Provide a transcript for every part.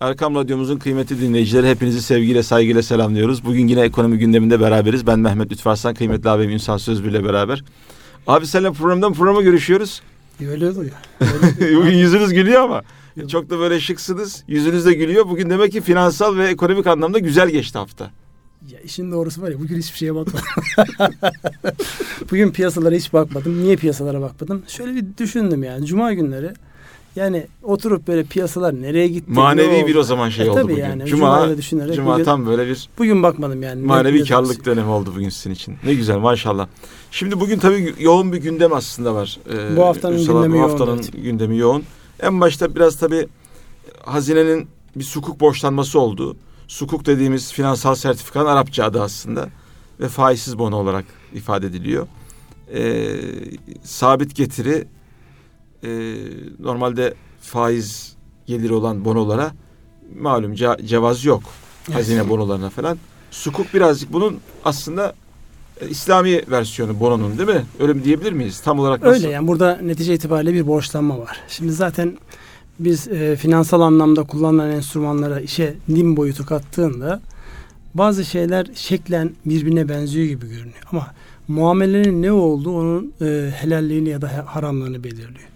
Erkam Radyomuzun kıymetli dinleyicileri hepinizi sevgiyle saygıyla selamlıyoruz. Bugün yine ekonomi gündeminde beraberiz. Ben Mehmet Lütfarslan, kıymetli abim Ünsal Sözbü ile beraber. Abi seninle programdan programa görüşüyoruz. Öyle oluyor. Bugün yüzünüz gülüyor ama çok da böyle şıksınız. Yüzünüz de gülüyor. Bugün demek ki finansal ve ekonomik anlamda güzel geçti hafta. Ya işin doğrusu var ya bugün hiçbir şeye bakmadım. bugün piyasalara hiç bakmadım. Niye piyasalara bakmadım? Şöyle bir düşündüm yani. Cuma günleri yani oturup böyle piyasalar nereye gitti? Manevi bir o zaman şey e, oldu tabii bugün. Yani, Cuma, düşünerek Cuma bugün, tam böyle bir bugün bakmadım yani. manevi Ne- karlılık dönemi oldu bugün sizin için. Ne güzel maşallah. Şimdi bugün tabii yoğun bir gündem aslında var. Ee, Bu haftanın abi, gündemi bu yoğun, haftanın evet. gündemi yoğun. En başta biraz tabii hazinenin bir sukuk borçlanması oldu. Sukuk dediğimiz finansal sertifikanın Arapça adı aslında ve faizsiz bono olarak ifade ediliyor. Ee, sabit getiri e, normalde faiz geliri olan bonolara malum ce- cevaz yok. Hazine bonolarına falan. Sukuk birazcık bunun aslında e, İslami versiyonu bononun değil mi? Öyle mi diyebilir miyiz? Tam olarak nasıl? Öyle yani burada netice itibariyle bir borçlanma var. Şimdi zaten biz e, finansal anlamda kullanılan enstrümanlara işe nim boyutu kattığında bazı şeyler şeklen birbirine benziyor gibi görünüyor. Ama muamelenin ne olduğu onun e, helalliğini ya da ha- haramlığını belirliyor.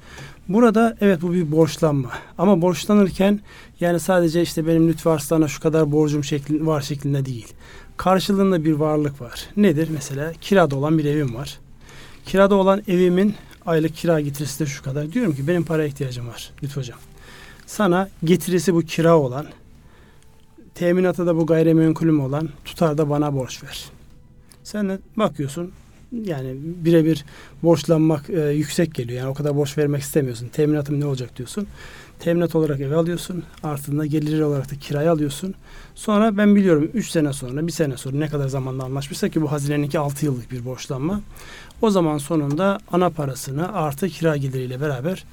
Burada evet bu bir borçlanma. Ama borçlanırken yani sadece işte benim Lütfü Arslan'a şu kadar borcum şekli, var şeklinde değil. Karşılığında bir varlık var. Nedir? Mesela kirada olan bir evim var. Kirada olan evimin aylık kira getirisi de şu kadar. Diyorum ki benim para ihtiyacım var Lütfü Hocam. Sana getirisi bu kira olan, teminatı da bu gayrimenkulüm olan tutar da bana borç ver. Sen de bakıyorsun yani birebir borçlanmak e, yüksek geliyor. Yani o kadar borç vermek istemiyorsun. Teminatım ne olacak diyorsun. Teminat olarak ev alıyorsun. Ardından geliri olarak da kiraya alıyorsun. Sonra ben biliyorum 3 sene sonra, bir sene sonra ne kadar zamanda anlaşmışsa ki bu hazineninki 6 yıllık bir borçlanma. O zaman sonunda ana parasını artı kira geliriyle beraber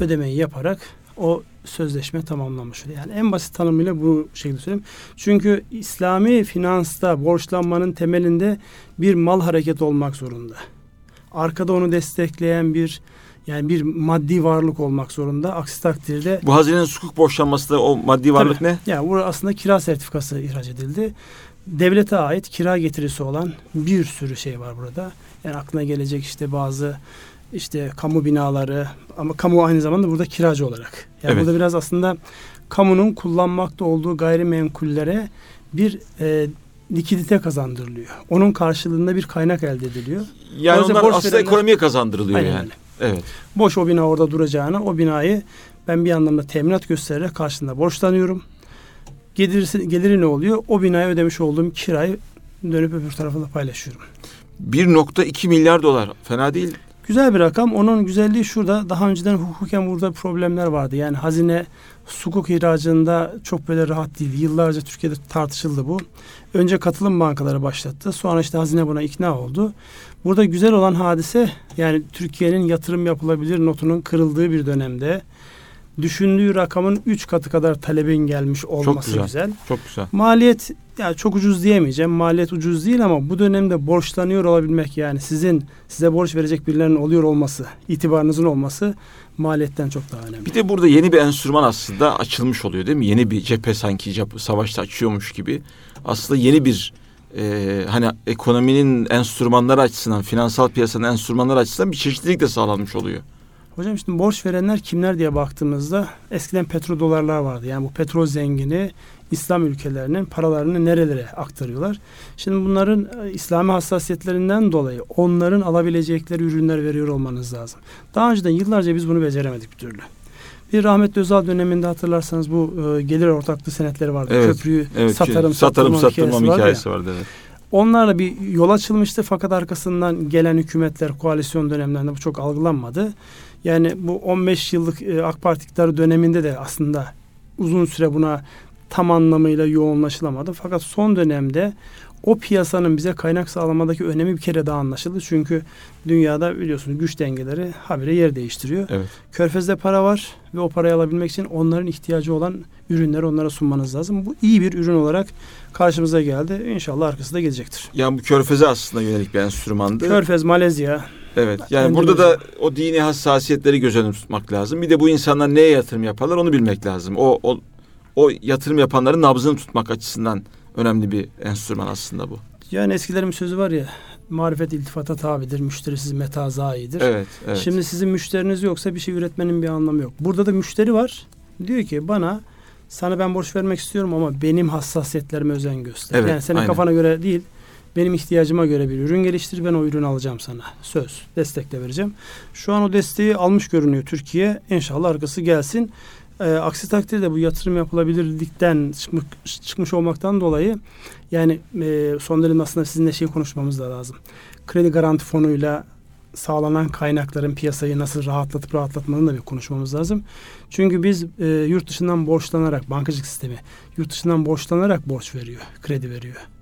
ödemeyi yaparak o sözleşme tamamlanmış oluyor. Yani en basit tanımıyla bu şekilde söyleyeyim. Çünkü İslami finansta borçlanmanın temelinde bir mal hareketi olmak zorunda. Arkada onu destekleyen bir yani bir maddi varlık olmak zorunda. Aksi takdirde Bu hazinenin sukuk borçlanması da o maddi varlık Tabii. ne? yani burada aslında kira sertifikası ihraç edildi. Devlete ait kira getirisi olan bir sürü şey var burada. Yani aklına gelecek işte bazı işte kamu binaları ama kamu aynı zamanda burada kiracı olarak. Yani Evet. burada biraz aslında kamunun kullanmakta olduğu gayrimenkullere bir e, likidite kazandırılıyor. Onun karşılığında bir kaynak elde ediliyor. Yani Dolayısıyla onlar aslında verenler- ekonomiye kazandırılıyor Aynen yani. öyle. Evet. Boş o bina orada duracağına o binayı ben bir anlamda teminat göstererek karşılığında borçlanıyorum. Gelirisi, geliri ne oluyor? O binaya ödemiş olduğum kirayı dönüp öbür tarafında paylaşıyorum. 1.2 milyar dolar. Fena değil. Güzel bir rakam. Onun güzelliği şurada. Daha önceden hukuken burada problemler vardı. Yani hazine sukuk ihracında çok böyle rahat değil. Yıllarca Türkiye'de tartışıldı bu. Önce katılım bankaları başlattı. Sonra işte hazine buna ikna oldu. Burada güzel olan hadise yani Türkiye'nin yatırım yapılabilir notunun kırıldığı bir dönemde düşündüğü rakamın 3 katı kadar talebin gelmiş olması güzel. güzel. Çok güzel. Maliyet ya çok ucuz diyemeyeceğim. Maliyet ucuz değil ama bu dönemde borçlanıyor olabilmek yani sizin size borç verecek birilerinin oluyor olması, itibarınızın olması maliyetten çok daha önemli. Bir de burada yeni bir enstrüman aslında açılmış oluyor değil mi? Yeni bir cephe sanki cep- savaşta açıyormuş gibi. Aslında yeni bir e, hani ekonominin enstrümanları açısından, finansal piyasanın enstrümanları açısından bir çeşitlilik de sağlanmış oluyor. Hocam şimdi borç verenler kimler diye baktığımızda eskiden petrodolarlar vardı. Yani bu petrol zengini İslam ülkelerinin paralarını nerelere aktarıyorlar. Şimdi bunların e, İslami hassasiyetlerinden dolayı onların alabilecekleri ürünler veriyor olmanız lazım. Daha önceden yıllarca biz bunu beceremedik bir türlü. Bir rahmetli Özal döneminde hatırlarsanız bu e, gelir ortaklığı senetleri vardı. Evet, Köprüyü Evet, satarım satarım sattırmam sattırmam hikayesi vardı hikayesi vardı evet. Onlarla bir yol açılmıştı fakat arkasından gelen hükümetler koalisyon dönemlerinde bu çok algılanmadı. Yani bu 15 yıllık e, AK Parti iktidarı döneminde de aslında uzun süre buna tam anlamıyla yoğunlaşılamadı. Fakat son dönemde o piyasanın bize kaynak sağlamadaki önemi bir kere daha anlaşıldı. Çünkü dünyada biliyorsunuz güç dengeleri habire yer değiştiriyor. Evet. Körfez'de para var ve o parayı alabilmek için onların ihtiyacı olan ürünleri onlara sunmanız lazım. Bu iyi bir ürün olarak karşımıza geldi. İnşallah arkası da gelecektir. Yani bu körfeze aslında yönelik bir enstrümandı. Körfez, Malezya, Evet. Yani Endonezya. burada da o dini hassasiyetleri göz önüne tutmak lazım. Bir de bu insanlar neye yatırım yaparlar onu bilmek lazım. O o o yatırım yapanların nabzını tutmak açısından önemli bir enstrüman aslında bu. Yani eskilerin sözü var ya marifet iltifata tabidir, müşterisiz meta zayidir. Evet, evet. Şimdi sizin müşteriniz yoksa bir şey üretmenin bir anlamı yok. Burada da müşteri var. Diyor ki bana sana ben borç vermek istiyorum ama benim hassasiyetlerime özen göster. Evet, yani senin aynen. kafana göre değil, benim ihtiyacıma göre bir ürün geliştir. Ben o ürünü alacağım sana. Söz, destekle vereceğim. Şu an o desteği almış görünüyor Türkiye. İnşallah arkası gelsin. Ee, aksi takdirde bu yatırım yapılabilirlikten çıkmış, çıkmış olmaktan dolayı yani e, son dönemde aslında sizinle şey konuşmamız da lazım. Kredi garanti fonuyla sağlanan kaynakların piyasayı nasıl rahatlatıp rahatlatmanın da bir konuşmamız lazım. Çünkü biz e, yurt dışından borçlanarak bankacılık sistemi yurt dışından borçlanarak borç veriyor, kredi veriyor.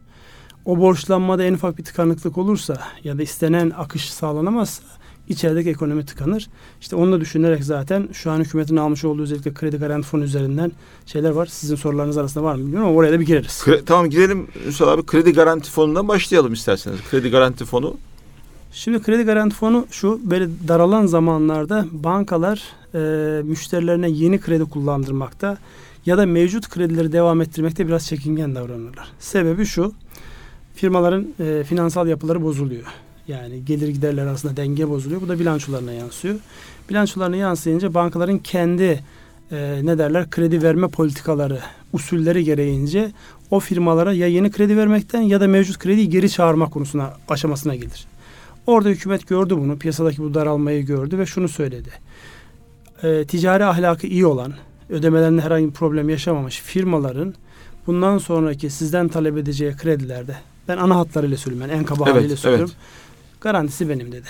O borçlanmada en ufak bir tıkanıklık olursa ya da istenen akış sağlanamazsa içerideki ekonomi tıkanır. İşte onu da düşünerek zaten şu an hükümetin almış olduğu özellikle kredi garanti fonu üzerinden şeyler var. Sizin sorularınız arasında var mı bilmiyorum ama oraya da bir gireriz. Kre- tamam girelim Ünsal abi kredi garanti fonundan başlayalım isterseniz. Kredi garanti fonu Şimdi kredi garanti fonu şu böyle daralan zamanlarda bankalar e, müşterilerine yeni kredi kullandırmakta ya da mevcut kredileri devam ettirmekte biraz çekingen davranırlar. Sebebi şu firmaların e, finansal yapıları bozuluyor. Yani gelir giderler arasında denge bozuluyor. Bu da bilançolarına yansıyor. Bilançolarına yansıyınca bankaların kendi e, ne derler kredi verme politikaları, usulleri gereğince o firmalara ya yeni kredi vermekten ya da mevcut krediyi geri çağırma konusuna aşamasına gelir. Orada hükümet gördü bunu. Piyasadaki bu daralmayı gördü ve şunu söyledi. E, ticari ahlakı iyi olan, ödemelerinde herhangi bir problem yaşamamış firmaların bundan sonraki sizden talep edeceği kredilerde ben ana hatlarıyla söylüyorum yani en kaba Evet, haliyle söylüyorum. evet. Garantisi benim dedi.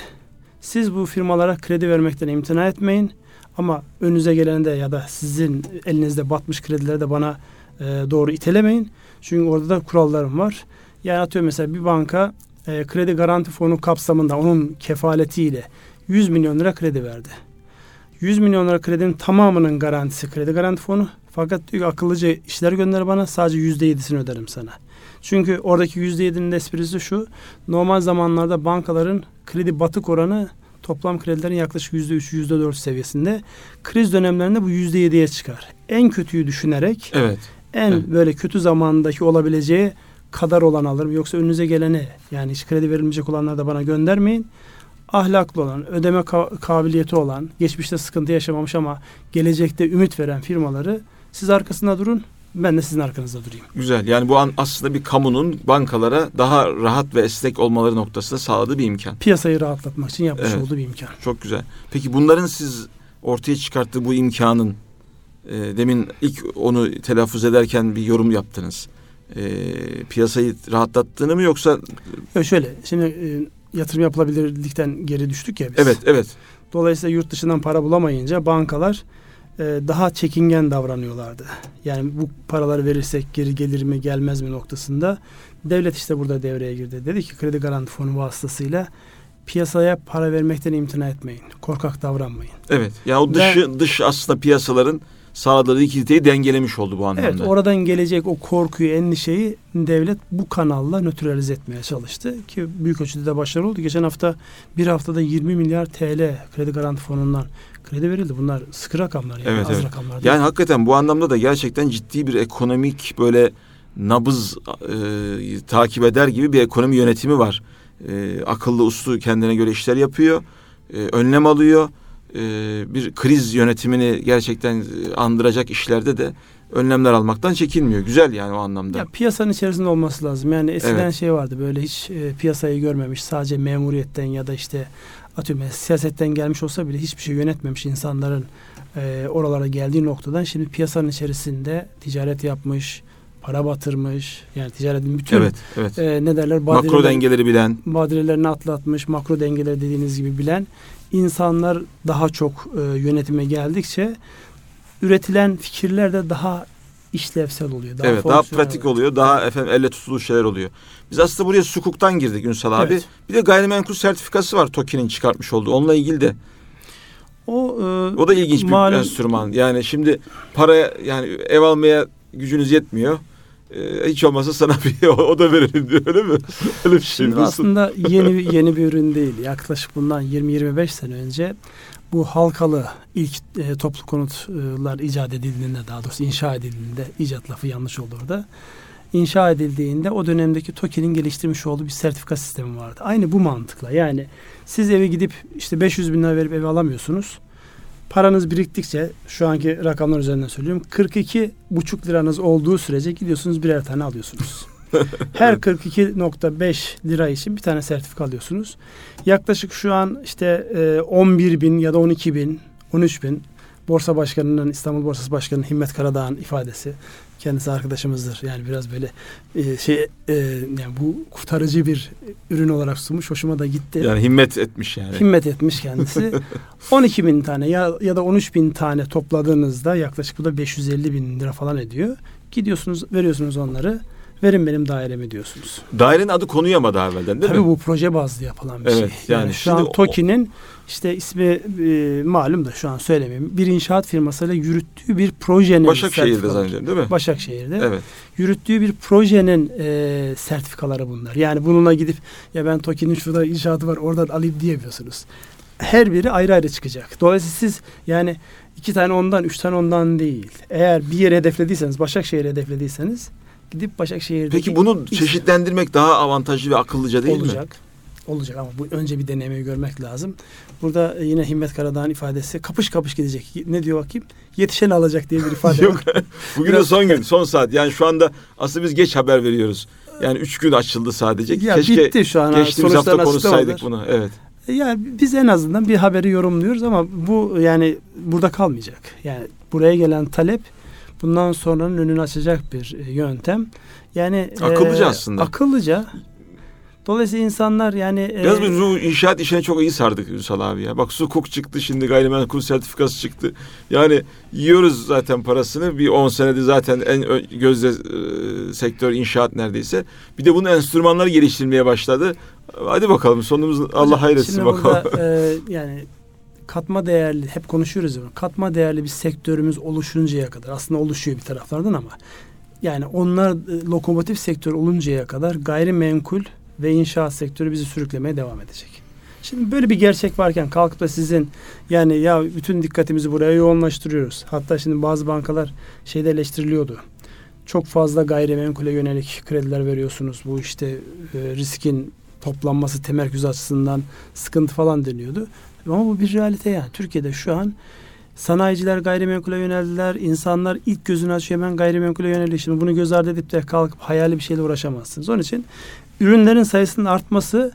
Siz bu firmalara kredi vermekten imtina etmeyin ama önünüze gelende ya da sizin elinizde batmış kredileri de bana e, doğru itelemeyin. Çünkü orada da kurallarım var. Yani atıyorum mesela bir banka e, kredi garanti fonu kapsamında onun kefaletiyle 100 milyon lira kredi verdi. 100 milyon lira kredinin tamamının garantisi kredi garanti fonu. Fakat diyor ki akıllıca işler gönder bana sadece %7'sini öderim sana. Çünkü oradaki %7'nin esprisi şu. Normal zamanlarda bankaların kredi batık oranı toplam kredilerin yaklaşık %3, %4 seviyesinde. Kriz dönemlerinde bu %7'ye çıkar. En kötüyü düşünerek evet. en Evet. böyle kötü zamandaki olabileceği kadar olan alırım. Yoksa önünüze geleni yani hiç kredi verilmeyecek olanları da bana göndermeyin. Ahlaklı olan, ödeme ka- kabiliyeti olan, geçmişte sıkıntı yaşamamış ama gelecekte ümit veren firmaları siz arkasında durun. Ben de sizin arkanızda durayım. Güzel. Yani bu an aslında bir kamunun bankalara daha rahat ve esnek olmaları noktasında sağladığı bir imkan. Piyasayı rahatlatmak için yapmış Evet. olduğu bir imkan. Çok güzel. Peki bunların siz ortaya çıkarttığı bu imkanın e, demin ilk onu telaffuz ederken bir yorum yaptınız. E, piyasayı rahatlattığını mı yoksa Ya şöyle şimdi e, yatırım yapılabilirlikten geri düştük ya biz. evet evet Dolayısıyla yurt dışından para bulamayınca bankalar daha çekingen davranıyorlardı. Yani bu paraları verirsek geri gelir mi gelmez mi noktasında. Devlet işte burada devreye girdi. Dedi ki kredi garanti fonu vasıtasıyla piyasaya para vermekten imtina etmeyin. Korkak davranmayın. evet. Ya o Ve- dışı dış aslında piyasaların sağladığı likiditeyi dengelemiş oldu bu anlamda. Evet oradan gelecek o korkuyu, endişeyi devlet bu kanalla nötralize etmeye çalıştı. Ki büyük ölçüde de başarılı oldu. Geçen hafta bir haftada 20 milyar TL kredi garanti fonundan kredi verildi. Bunlar sıkı rakamlar yani Evet, az evet. rakamlar değil. Yani hakikaten bu anlamda da gerçekten ciddi bir ekonomik böyle nabız e, takip eder gibi bir ekonomi yönetimi var. E, akıllı uslu kendine göre işler yapıyor. E, önlem alıyor. E, bir kriz yönetimini gerçekten e, andıracak işlerde de önlemler almaktan çekinmiyor. Güzel yani o anlamda. Ya piyasanın içerisinde olması lazım. Yani eskiden Evet. şey vardı böyle hiç e, piyasayı görmemiş sadece memuriyetten ya da işte atıyorum siyasetten gelmiş olsa bile hiçbir şey yönetmemiş insanların e, oralara geldiği noktadan şimdi piyasanın içerisinde ticaret yapmış, para batırmış. Yani ticaretin bütün evet, evet. e, ne derler Makro badireler- dengeleri bilen. badirelerini atlatmış, makro dengeleri dediğiniz gibi bilen insanlar daha çok e, yönetime geldikçe üretilen fikirler de daha işlevsel oluyor. Daha evet, daha pratik oluyor. Daha efendim elle tutulur şeyler oluyor. Biz aslında buraya sukuktan girdik Ünsal abi. Evet. Bir de gayrimenkul sertifikası var TOKİ'nin çıkartmış olduğu. Onunla ilgili de O, e, O da ilginç bir malum- enstrüman. Yani şimdi paraya yani ev almaya gücünüz yetmiyor. Ee, hiç olmazsa sana bir o, o da verelim diyor öyle mi? Öyle bir şey Şimdi nasıl? aslında yeni yeni bir ürün değil. Yaklaşık bundan 20-25 sene önce bu halkalı ilk e, toplu konutlar icat edildiğinde daha doğrusu inşa edildiğinde icat lafı yanlış oldu orada. İnşa edildiğinde o dönemdeki TOKİ'nin geliştirmiş olduğu bir sertifika sistemi vardı. Aynı bu mantıkla yani siz eve gidip işte 500 bin lira verip eve alamıyorsunuz. Paranız biriktikçe şu anki rakamlar üzerinden söylüyorum 42 buçuk liranız olduğu sürece gidiyorsunuz birer tane alıyorsunuz. Her 42.5 lira için bir tane sertifika alıyorsunuz. Yaklaşık şu an işte 11 e, bin ya da 12 bin, 13 bin Borsa Başkanı'nın İstanbul Borsası Başkanı Himmet Karadağ'ın ifadesi kendisi arkadaşımızdır. Yani biraz böyle e, şey e, yani bu kurtarıcı bir ürün olarak sunmuş. Hoşuma da gitti. Yani himmet etmiş yani. Himmet etmiş kendisi. 12 bin tane ya, ya da 13 bin tane topladığınızda yaklaşık bu da 550 bin lira falan ediyor. Gidiyorsunuz veriyorsunuz onları verin benim dairemi diyorsunuz. Dairenin adı konuyamadı evvelden değil Tabii mi? bu proje bazlı yapılan bir evet, şey. Yani, yani şu an TOKİ'nin işte ismi e, malum da şu an söylemeyeyim. Bir inşaat firmasıyla yürüttüğü bir projenin Başakşehir'de zannediyorum değil mi? Başakşehir'de. Evet. Yürüttüğü bir projenin e, sertifikaları bunlar. Yani bununla gidip ya ben TOKİ'nin şurada inşaatı var oradan alayım diyemiyorsunuz. Her biri ayrı ayrı çıkacak. Dolayısıyla siz yani iki tane ondan, üç tane ondan değil. Eğer bir yere hedeflediyseniz, Başakşehir'e hedeflediyseniz gidip Başakşehir'deki... Peki bunu çeşitlendirmek daha avantajlı ve akıllıca değil olacak. mi? Olacak. Olacak ama bu önce bir denemeyi görmek lazım. Burada yine Himmet Karadağ'ın ifadesi kapış kapış gidecek. Ne diyor bakayım? Yetişen alacak diye bir ifade Yok. Bugün de son gün, son saat. Yani şu anda aslında biz geç haber veriyoruz. Yani üç gün açıldı sadece. Ya Keşke bitti şu an. geçtiğimiz hafta konuşsaydık bunu. Evet. Yani biz en azından bir haberi yorumluyoruz ama bu yani burada kalmayacak. Yani buraya gelen talep bundan sonranın önünü açacak bir e, yöntem. Yani Akıllıca e, aslında. Akıllıca. Dolayısıyla insanlar yani Biraz e, biz bu inşaat işine çok iyi sardık Ünsal abi ya. Bak sukuk çıktı şimdi gayrimenkul sertifikası çıktı. Yani yiyoruz zaten parasını. Bir 10 senede zaten en gözde e, sektör inşaat neredeyse. Bir de bunun enstrümanları geliştirilmeye başladı. Hadi bakalım sonumuz Allah hayretsin bakalım. burada e, yani katma değerli hep konuşuyoruz ya katma değerli bir sektörümüz oluşuncaya kadar aslında oluşuyor bir taraflardan ama yani onlar e, lokomotif sektör oluncaya kadar gayrimenkul ve inşaat sektörü bizi sürüklemeye devam edecek. Şimdi böyle bir gerçek varken kalkıp da sizin yani ya bütün dikkatimizi buraya yoğunlaştırıyoruz. Hatta şimdi bazı bankalar şeyde eleştiriliyordu. Çok fazla gayrimenkule yönelik krediler veriyorsunuz. Bu işte e, riskin toplanması temerküz açısından sıkıntı falan deniyordu. Ama bu bir realite yani. Türkiye'de şu an sanayiciler gayrimenkule yöneldiler. İnsanlar ilk gözünü açıyor hemen gayrimenkule yöneliyor. Şimdi bunu göz ardı edip de kalkıp hayali bir şeyle uğraşamazsınız. Onun için ürünlerin sayısının artması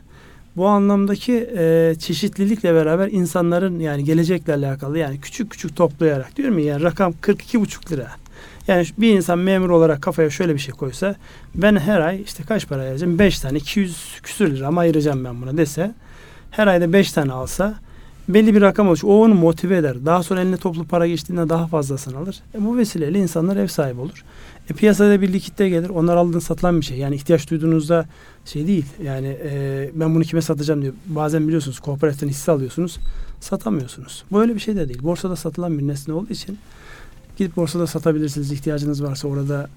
bu anlamdaki e, çeşitlilikle beraber insanların yani gelecekle alakalı yani küçük küçük toplayarak diyorum ya yani rakam 42,5 lira. Yani bir insan memur olarak kafaya şöyle bir şey koysa ben her ay işte kaç para ayıracağım? 5 tane 200 küsür lira ama ayıracağım ben buna dese her ayda 5 tane alsa belli bir rakam oluşur. O onu motive eder. Daha sonra eline toplu para geçtiğinde daha fazlasını alır. E bu vesileyle insanlar ev sahibi olur. E piyasada bir likitte gelir. Onlar aldığın satılan bir şey. Yani ihtiyaç duyduğunuzda şey değil. Yani e, ben bunu kime satacağım diyor. Bazen biliyorsunuz kooperatiften hisse alıyorsunuz. Satamıyorsunuz. Bu öyle bir şey de değil. Borsada satılan bir nesne olduğu için gidip borsada satabilirsiniz. İhtiyacınız varsa orada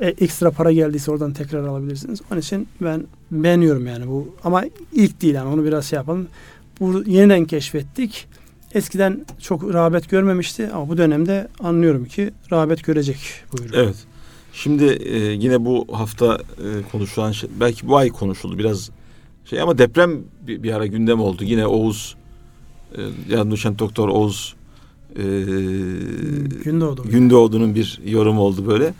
e, ekstra para geldiyse oradan tekrar alabilirsiniz. Onun için ben beğeniyorum yani bu. Ama ilk değil yani onu biraz şey yapalım. Bu yeniden keşfettik. Eskiden çok rağbet görmemişti ama bu dönemde anlıyorum ki rağbet görecek bu ürün. Evet. Şimdi e, yine bu hafta e, konuşulan şey, belki bu ay konuşuldu biraz şey ama deprem bir, bir ara gündem oldu. Yine Oğuz e, yani doçent doktor Oğuz e, Gündoğdu. Gündoğdu'nun bir yorum oldu böyle.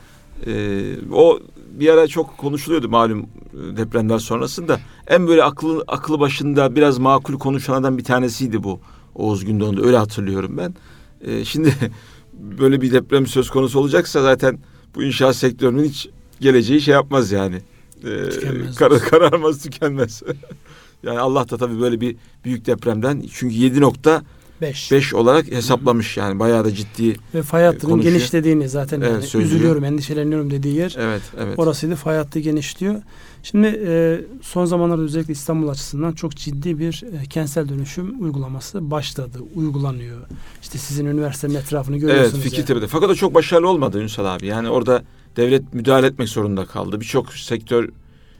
E, o bir ara çok konuşuluyordu malum e, depremler sonrasında. En böyle aklı aklı başında biraz makul konuşanlardan bir tanesiydi bu Oğuz Gündoğdu. Öyle hatırlıyorum ben. E, şimdi böyle bir deprem söz konusu olacaksa zaten bu inşaat sektörünün hiç geleceği şey yapmaz yani. E, Tükenmez. kar, kararmaz tükenmez. yani Allah da tabii böyle bir büyük depremden çünkü 7.5 5. olarak hesaplamış yani bayağı da ciddi. Ve fay hattının konuşuyor. genişlediğini zaten Evet, yani söylüyor. üzülüyorum, endişeleniyorum dediği yer. Evet, evet. Orasıydı fay hattı genişliyor. Şimdi e, son zamanlarda özellikle İstanbul açısından çok ciddi bir e, kentsel dönüşüm uygulaması başladı, uygulanıyor. İşte sizin üniversitenin etrafını Evet, görüyorsunuz. yani. Fikirtepe'de. Fakat o çok başarılı olmadı Ünsal abi. Yani orada devlet müdahale etmek zorunda kaldı. Birçok sektör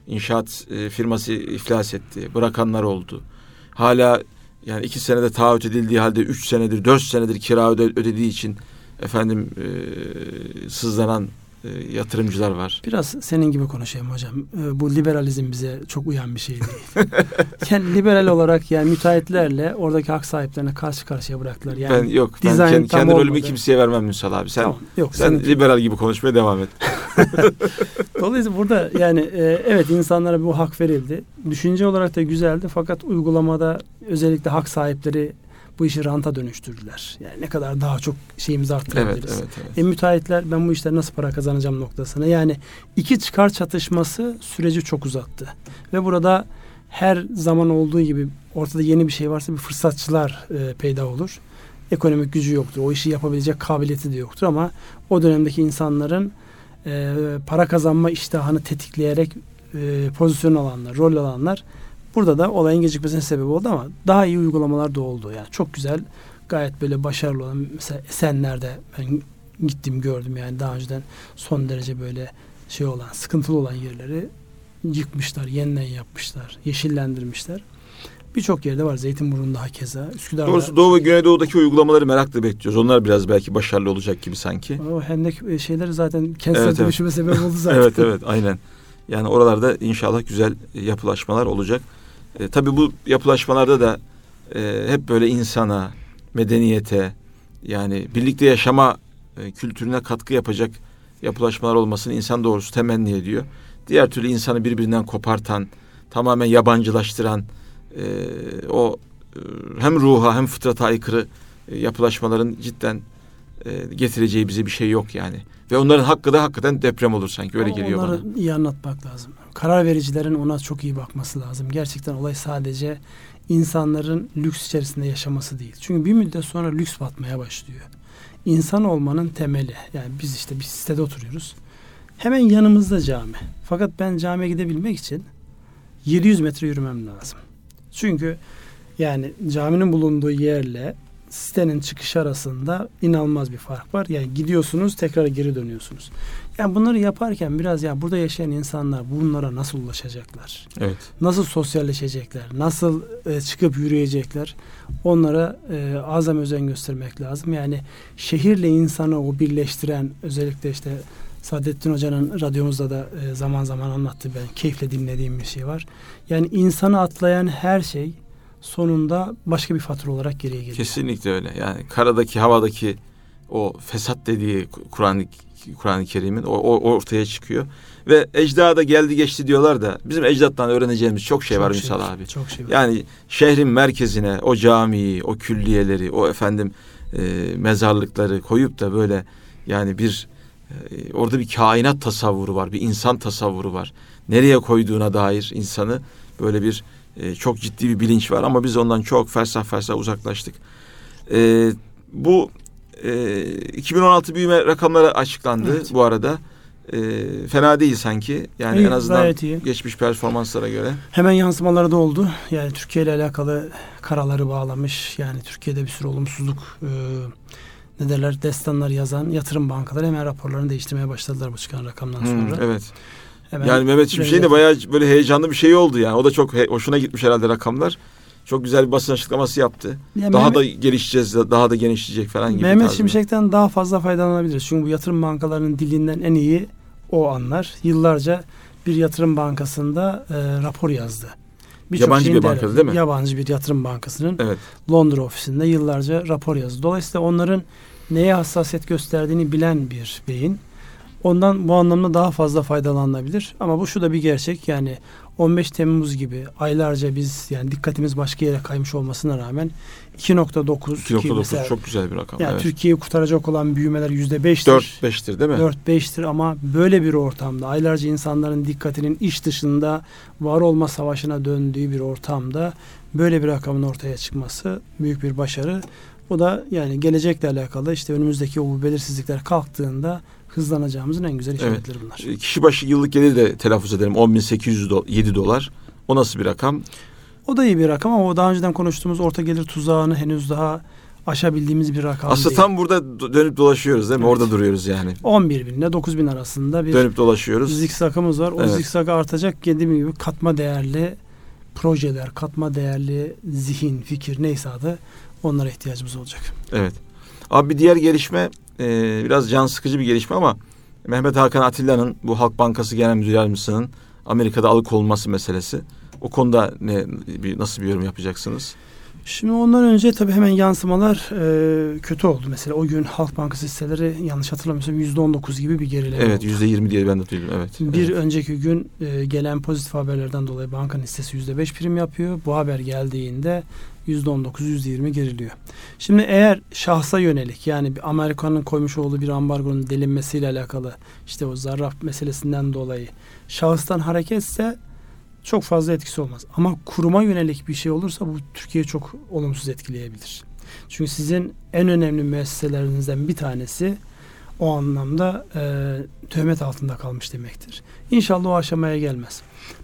inşaat e, firması iflas etti. Bırakanlar oldu. Hala yani iki senede taahhüt edildiği halde üç senedir, dört senedir kira öde, ödediği için efendim e, sızlanan e, yatırımcılar var. Biraz senin gibi konuşayım hocam. E, bu liberalizm bize çok uyan bir şey değil. yani liberal olarak yani müteahhitlerle oradaki hak sahiplerine karşı karşıya bıraktılar. Yani ben yok ben kendi, kendi rolümü kimseye vermem Müsal abi. Sen tamam, yok, sen senin... liberal gibi konuşmaya devam et. Dolayısıyla burada yani e, evet insanlara bu hak verildi. Düşünce olarak da güzeldi fakat uygulamada özellikle hak sahipleri bu işi ranta dönüştürdüler. Yani ne kadar daha çok şeyimizi arttırabiliriz. Evet, evet, evet. E, müteahhitler ben bu işten nasıl para kazanacağım noktasına. Yani iki çıkar çatışması süreci çok uzattı. Ve burada her zaman olduğu gibi ortada yeni bir şey varsa bir fırsatçılar e, peyda olur. Ekonomik gücü yoktur. O işi yapabilecek kabiliyeti de yoktur ama o dönemdeki insanların e, para kazanma iştahını tetikleyerek e, pozisyon alanlar, rol alanlar Burada da olayın gecikmesine sebep oldu ama daha iyi uygulamalar da oldu. Yani çok güzel, gayet böyle başarılı olan mesela Esenler'de ben gittim gördüm yani daha önceden son derece böyle şey olan, sıkıntılı olan yerleri yıkmışlar, yeniden yapmışlar, yeşillendirmişler. Birçok yerde var. Zeytinburnu'nda hakeza. Üsküdar'da. Doğrusu Doğu ve Güneydoğu'daki uygulamaları merakla bekliyoruz. Onlar biraz belki başarılı olacak gibi sanki. O hendek e, şeyleri zaten kentsel evet, dönüşüme evet. sebep oldu zaten. evet evet aynen. Yani oralarda inşallah güzel yapılaşmalar olacak. E, tabii bu yapılaşmalarda da e, hep böyle insana, medeniyete yani birlikte yaşama e, kültürüne katkı yapacak yapılaşmalar olmasını insan doğrusu temenni ediyor. Diğer türlü insanı birbirinden kopartan, tamamen yabancılaştıran e, o e, hem ruha hem fıtrata aykırı e, yapılaşmaların cidden e, getireceği bize bir şey yok yani. Ve onların hakkı da hakikaten deprem olur sanki öyle Ama geliyor onları bana. Onları iyi anlatmak lazım. Karar vericilerin ona çok iyi bakması lazım. Gerçekten olay sadece insanların lüks içerisinde yaşaması değil. Çünkü bir müddet sonra lüks batmaya başlıyor. İnsan olmanın temeli. Yani biz işte bir sitede oturuyoruz. Hemen yanımızda cami. Fakat ben camiye gidebilmek için 700 metre yürümem lazım. Çünkü yani caminin bulunduğu yerle sitenin çıkış arasında inanılmaz bir fark var. Yani gidiyorsunuz tekrar geri dönüyorsunuz. Yani bunları yaparken biraz ya burada yaşayan insanlar bunlara nasıl ulaşacaklar? Evet. Nasıl sosyalleşecekler? Nasıl e, çıkıp yürüyecekler? Onlara e, azam özen göstermek lazım. Yani şehirle insanı o birleştiren özellikle işte Saadettin Hoca'nın radyomuzda da e, zaman zaman anlattı ben keyifle dinlediğim bir şey var. Yani insanı atlayan her şey sonunda başka bir fatura olarak geriye geliyor. Kesinlikle öyle. Yani karadaki, havadaki o fesat dediği Kur'an-ı Kur'an-ı Kerim'in o, o ortaya çıkıyor. Ve ecdada geldi geçti diyorlar da bizim ecdattan öğreneceğimiz çok şey çok var şey Ünsal abi. Çok şey var. Yani şehrin merkezine o camiyi, o külliyeleri, o efendim e, mezarlıkları koyup da böyle yani bir orada bir kainat tasavvuru var, bir insan tasavvuru var. Nereye koyduğuna dair insanı böyle bir e, çok ciddi bir bilinç var ama biz ondan çok fersah fersah uzaklaştık. E, bu e, 2016 büyüme rakamları açıklandı evet. bu arada. E, fena değil sanki. Yani iyi, en azından geçmiş performanslara göre. Hemen yansımaları da oldu. Yani Türkiye ile alakalı karaları bağlamış. Yani Türkiye'de bir sürü olumsuzluk e, ne derler destanlar yazan yatırım bankaları hemen raporlarını değiştirmeye başladılar bu çıkan rakamdan hmm, sonra. Hmm, evet. Hemen yani Mehmet Şimşek'in de bayağı böyle heyecanlı bir şey oldu yani. O da çok hoşuna gitmiş herhalde rakamlar. Çok güzel bir basın açıklaması yaptı. Ya daha Mehmet, da gelişeceğiz, daha da genişleyecek falan gibi. Mehmet tarzında. Şimşek'ten daha fazla faydalanabiliriz. Çünkü bu yatırım bankalarının dilinden en iyi o anlar. Yıllarca bir yatırım bankasında e, rapor yazdı. Bir yabancı bir bankası değil mi? Yabancı bir yatırım bankasının evet. Londra ofisinde yıllarca rapor yazdı. Dolayısıyla onların neye hassasiyet gösterdiğini bilen bir beyin Ondan bu anlamda daha fazla faydalanabilir. Ama bu şu da bir gerçek yani 15 Temmuz gibi aylarca biz yani dikkatimiz başka yere kaymış olmasına rağmen 2.9 2.9 çok güzel bir rakam. Yani evet. Türkiye'yi kurtaracak olan büyümeler %5'tir. 4-5'tir değil mi? 4-5'tir ama böyle bir ortamda aylarca insanların dikkatinin iş dışında var olma savaşına döndüğü bir ortamda böyle bir rakamın ortaya çıkması büyük bir başarı. Bu da yani gelecekle alakalı işte önümüzdeki o belirsizlikler kalktığında hızlanacağımızın en güzel işaretleri evet. bunlar. Kişi başı yıllık gelir de telaffuz edelim. 10.807 dolar. O nasıl bir rakam? O da iyi bir rakam ama o daha önceden konuştuğumuz orta gelir tuzağını henüz daha aşabildiğimiz bir rakam Aslında değil. tam burada dönüp dolaşıyoruz değil mi? Evet. Orada duruyoruz yani. 11 bin ile 9 bin arasında bir dönüp dolaşıyoruz. Zikzakımız var. O evet. zikzak artacak dediğim gibi katma değerli projeler, katma değerli zihin, fikir neyse adı onlara ihtiyacımız olacak. Evet. Abi bir diğer gelişme e, biraz can sıkıcı bir gelişme ama Mehmet Hakan Atilla'nın bu Halk Bankası Genel Müdür Yardımcısının Amerika'da alıkonulması meselesi. O konuda ne bir nasıl bir yorum yapacaksınız? Şimdi ondan önce tabii hemen yansımalar e, kötü oldu. Mesela o gün Halk Bankası hisseleri yanlış hatırlamıyorsam %19 gibi bir gerileme Evet yüzde yirmi diye ben de duydum. Evet. Bir evet. önceki gün e, gelen pozitif haberlerden dolayı bankanın hissesi %5 prim yapıyor. Bu haber geldiğinde %19, %20 geriliyor. Şimdi eğer şahsa yönelik yani Amerika'nın koymuş olduğu bir ambargonun delinmesiyle alakalı işte o zarraf meselesinden dolayı şahıstan hareketse çok fazla etkisi olmaz. Ama kuruma yönelik bir şey olursa bu Türkiye'yi çok olumsuz etkileyebilir. Çünkü sizin en önemli müesseselerinizden bir tanesi o anlamda e, töhmet altında kalmış demektir. İnşallah o aşamaya gelmez.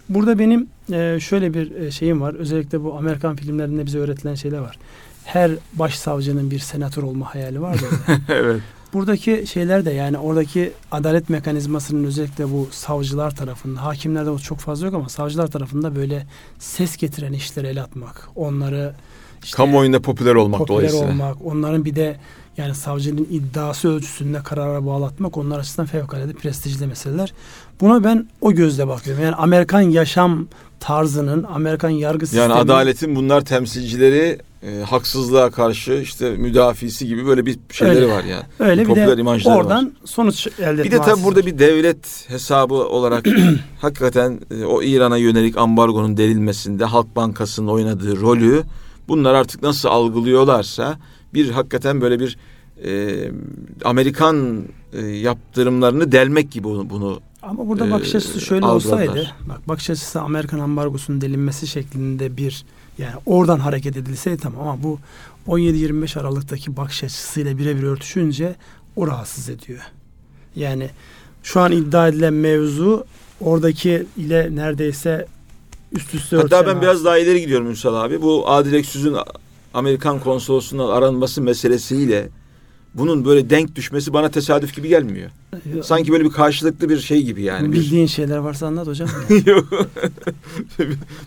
Burada benim e, şöyle bir e, şeyim var. Özellikle bu Amerikan filmlerinde bize öğretilen şeyler var. Her başsavcının bir senatör olma hayali var da. evet. Buradaki şeyler de yani oradaki adalet mekanizmasının özellikle bu savcılar tarafında, hakimlerde o çok fazla yok ama savcılar tarafında böyle ses getiren işlere el atmak, onları işte Kamuoyunda popüler olmak popüler dolayısıyla. olmak, onların bir de yani savcının iddiası ölçüsünde karara bağlatmak onlar açısından fevkalade prestijli meseleler. Buna ben o gözle bakıyorum. Yani Amerikan yaşam tarzının, Amerikan yargı sistemi Yani adaletin bunlar temsilcileri e, haksızlığa karşı işte müdafisi gibi böyle bir şeyleri Öyle. var yani. öyle bir popüler de imajları oradan var. sonuç elde Bir de tabii burada bir devlet hesabı olarak hakikaten e, o İran'a yönelik ambargonun delilmesinde Halk Bankası'nın oynadığı rolü bunlar artık nasıl algılıyorlarsa bir hakikaten böyle bir e, Amerikan e, yaptırımlarını delmek gibi bunu, bunu Ama burada e, bakış açısı şöyle algıladılar. olsaydı, bak bakış açısı Amerikan ambargosunun delinmesi şeklinde bir yani oradan hareket edilseydi tamam ama bu 17-25 Aralık'taki bakış açısıyla birebir örtüşünce o rahatsız ediyor. Yani şu an iddia edilen mevzu oradaki ile neredeyse üst üste Hatta ben biraz daha ileri gidiyorum Ünsal abi. Bu Adil Öksüz'ün Amerikan konsolosundan aranması meselesiyle bunun böyle denk düşmesi bana tesadüf gibi gelmiyor. rahatsız- Sanki böyle bir karşılıklı bir şey gibi yani. Bir, bildiğin şeyler varsa anlat hocam. Yok.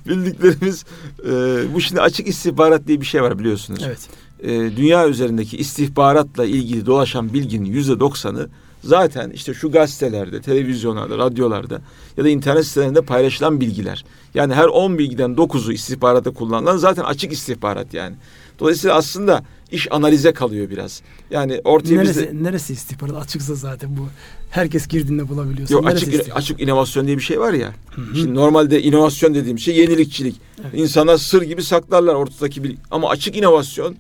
Bildiklerimiz e, bu şimdi açık istihbarat diye bir şey var biliyorsunuz. evet. E, dünya üzerindeki istihbaratla ilgili dolaşan bilginin yüzde doksanı zaten işte şu gazetelerde, televizyonlarda, radyolarda ya da internet sitelerinde paylaşılan bilgiler. Yani her 10 bilgiden 9'u istihbaratta kullanılan zaten açık istihbarat yani. Dolayısıyla aslında iş analize kalıyor biraz. Yani ortaya Neresi, bizde neresi istihbarat açıksa zaten bu. Herkes girdiğinde bulabiliyorsa. Yok, açık istihbarat? açık inovasyon diye bir şey var ya. Hı hı. Şimdi normalde inovasyon dediğim şey yenilikçilik. Evet. İnsanlar sır gibi saklarlar ortadaki bir ama açık inovasyon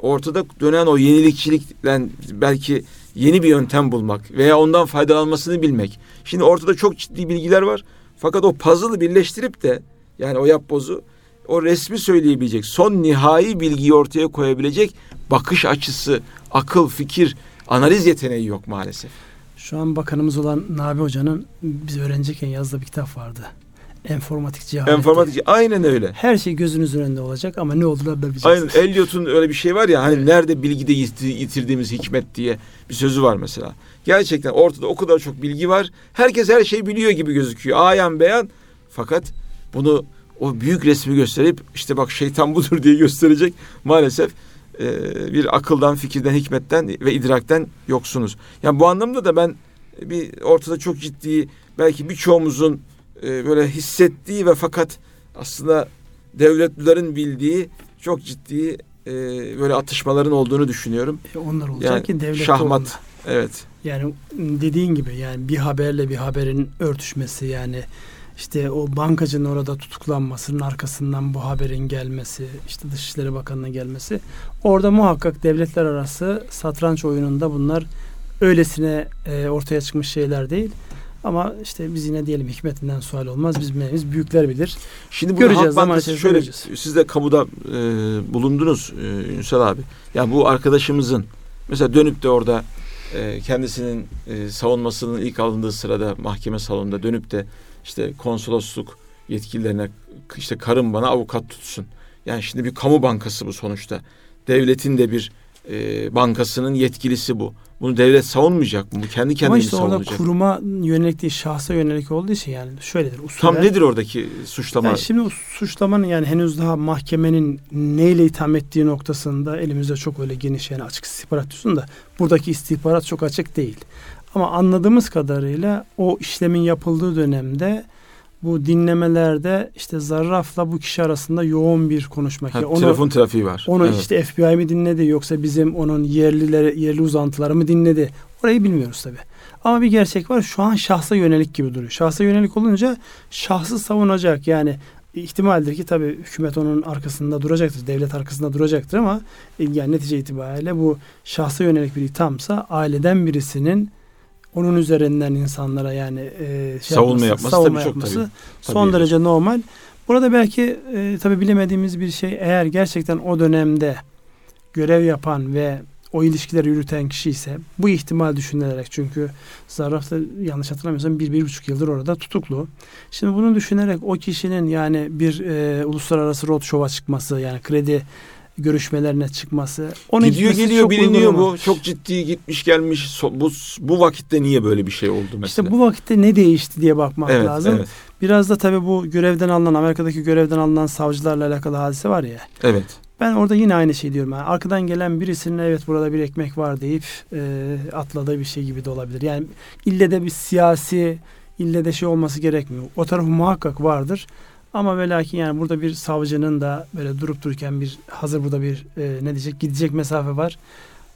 ortada dönen o yenilikçilikle belki yeni bir yöntem bulmak veya ondan faydalanmasını bilmek. Şimdi ortada çok ciddi bilgiler var. Fakat o puzzle'ı birleştirip de yani o yapbozu o resmi söyleyebilecek, son nihai bilgiyi ortaya koyabilecek bakış açısı, akıl, fikir, analiz yeteneği yok maalesef. Şu an bakanımız olan Nabi Hoca'nın biz öğrenciyken yazdığı bir kitap vardı. Enformatik cehalet. Enformatik aynen öyle. Her şey gözünüzün önünde olacak ama ne olduğunu da bileceksiniz. Aynen Eliot'un öyle bir şey var ya hani Evet. nerede bilgide yiti- yitirdiğimiz hikmet diye bir sözü var mesela. Gerçekten ortada o kadar çok bilgi var. Herkes her şeyi biliyor gibi gözüküyor. Ayan beyan. Fakat bunu o büyük resmi gösterip işte bak şeytan budur diye gösterecek maalesef e, bir akıldan, fikirden, hikmetten ve idrakten yoksunuz. Yani bu anlamda da ben bir ortada çok ciddi belki birçoğumuzun e, böyle hissettiği ve fakat aslında devletlilerin bildiği çok ciddi e, böyle atışmaların olduğunu düşünüyorum. E, onlar olacak Yani ki devlet şahmat. olduğunda. Evet. Yani dediğin gibi yani bir haberle bir haberin örtüşmesi yani işte o bankacının orada tutuklanmasının arkasından bu haberin gelmesi, işte Dışişleri Bakanı'nın gelmesi. Orada muhakkak devletler arası satranç oyununda bunlar öylesine e, ortaya çıkmış şeyler değil. Ama işte biz yine diyelim hikmetinden sual olmaz. Biz bilmeyiz. Büyükler bilir. Şimdi bu Göreceğiz, zaman şöyle göreceğiz. siz de kamuda e, bulundunuz e, Ünsal abi. Yani bu arkadaşımızın mesela dönüp de orada e, kendisinin e, savunmasının ilk alındığı sırada mahkeme salonunda dönüp de işte konsolosluk yetkililerine işte karım bana avukat tutsun. Yani şimdi bir kamu bankası bu sonuçta. Devletin de bir e, bankasının yetkilisi bu. Bunu devlet savunmayacak mı? Bu kendi kendini Ama işte orada kuruma yönelik değil şahsa yönelik olduğu için yani şöyledir. Tam usulen- nedir oradaki suçlama? Yani şimdi o suçlamanın yani henüz daha mahkemenin neyle itham ettiği noktasında elimizde çok öyle geniş yani açık istihbarat diyorsun da buradaki istihbarat çok açık değil. Ama anladığımız kadarıyla o işlemin yapıldığı dönemde bu dinlemelerde işte Zarraf'la bu kişi arasında yoğun bir konuşma. Ha, onu, telefon trafiği var. onu Evet. işte FBI mi dinledi yoksa bizim onun yerlileri yerli uzantıları mı dinledi? Orayı bilmiyoruz tabi. Ama bir gerçek var şu an şahsa yönelik gibi duruyor. Şahsa yönelik olunca şahsı savunacak yani ihtimaldir ki tabi hükümet onun arkasında duracaktır. Devlet arkasında duracaktır ama yani netice itibariyle bu şahsa yönelik bir ithamsa aileden birisinin onun üzerinden insanlara yani e, şey Savunma yapması, yapması savunma tabii çok yapması tabii. son Tabii. derece normal. Burada belki e, tabii bilemediğimiz bir şey eğer gerçekten o dönemde görev yapan ve o ilişkileri yürüten kişi ise bu ihtimal düşünülerek çünkü Zarraf da yanlış hatırlamıyorsam bir, bir buçuk yıldır orada tutuklu. Şimdi bunu düşünerek o kişinin yani bir e, uluslararası roadshow'a çıkması yani kredi görüşmelerine çıkması. Onun Gidiyor geliyor biliniyor bu. olmamış. Çok ciddi gitmiş gelmiş. So- Bu bu vakitte niye böyle bir şey oldu mesela? İşte bu vakitte ne değişti diye bakmak evet, lazım. Evet. Biraz da tabii bu görevden alınan Amerika'daki görevden alınan savcılarla alakalı hadise var ya. Evet. Ben orada yine aynı şey diyorum. Yani arkadan gelen birisinin evet burada bir ekmek var deyip e, atladığı bir şey gibi de olabilir. Yani ille de bir siyasi ille de şey olması gerekmiyor. O tarafı muhakkak vardır. Ama ve lakin yani burada bir savcının da böyle durup dururken bir hazır burada bir e, ne diyecek gidecek mesafe var.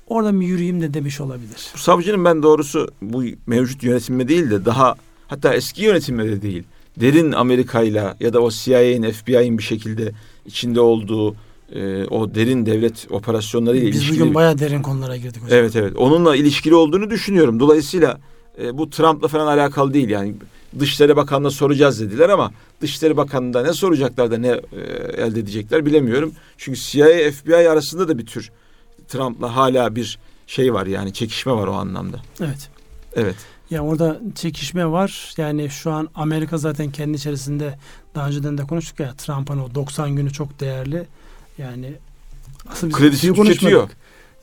Orada bir yürüyeyim de demiş olabilir. Bu savcının ben doğrusu bu mevcut yönetimde değil de daha hatta eski yönetimde de değil. Derin Amerika'yla ya da o CIA'nin FBI'nin bir şekilde içinde olduğu e, o derin devlet operasyonlarıyla Biz ilişkili. bugün bayağı derin konulara girdik hocam. Evet evet. Onunla ilişkili olduğunu düşünüyorum. Dolayısıyla e, bu Trump'la falan alakalı değil yani. Dışişleri Bakanı'na soracağız dediler ama Dışişleri Bakanı'nda ne soracaklar da ne e, elde edecekler bilemiyorum. Çünkü CIA FBI arasında da bir tür Trump'la hala bir şey var yani çekişme var o anlamda. Evet. Evet. Ya orada çekişme var. Yani şu an Amerika zaten kendi içerisinde daha önceden de konuştuk ya Trump'ın o 90 günü çok değerli. Yani biz Kredisi tüketiyor.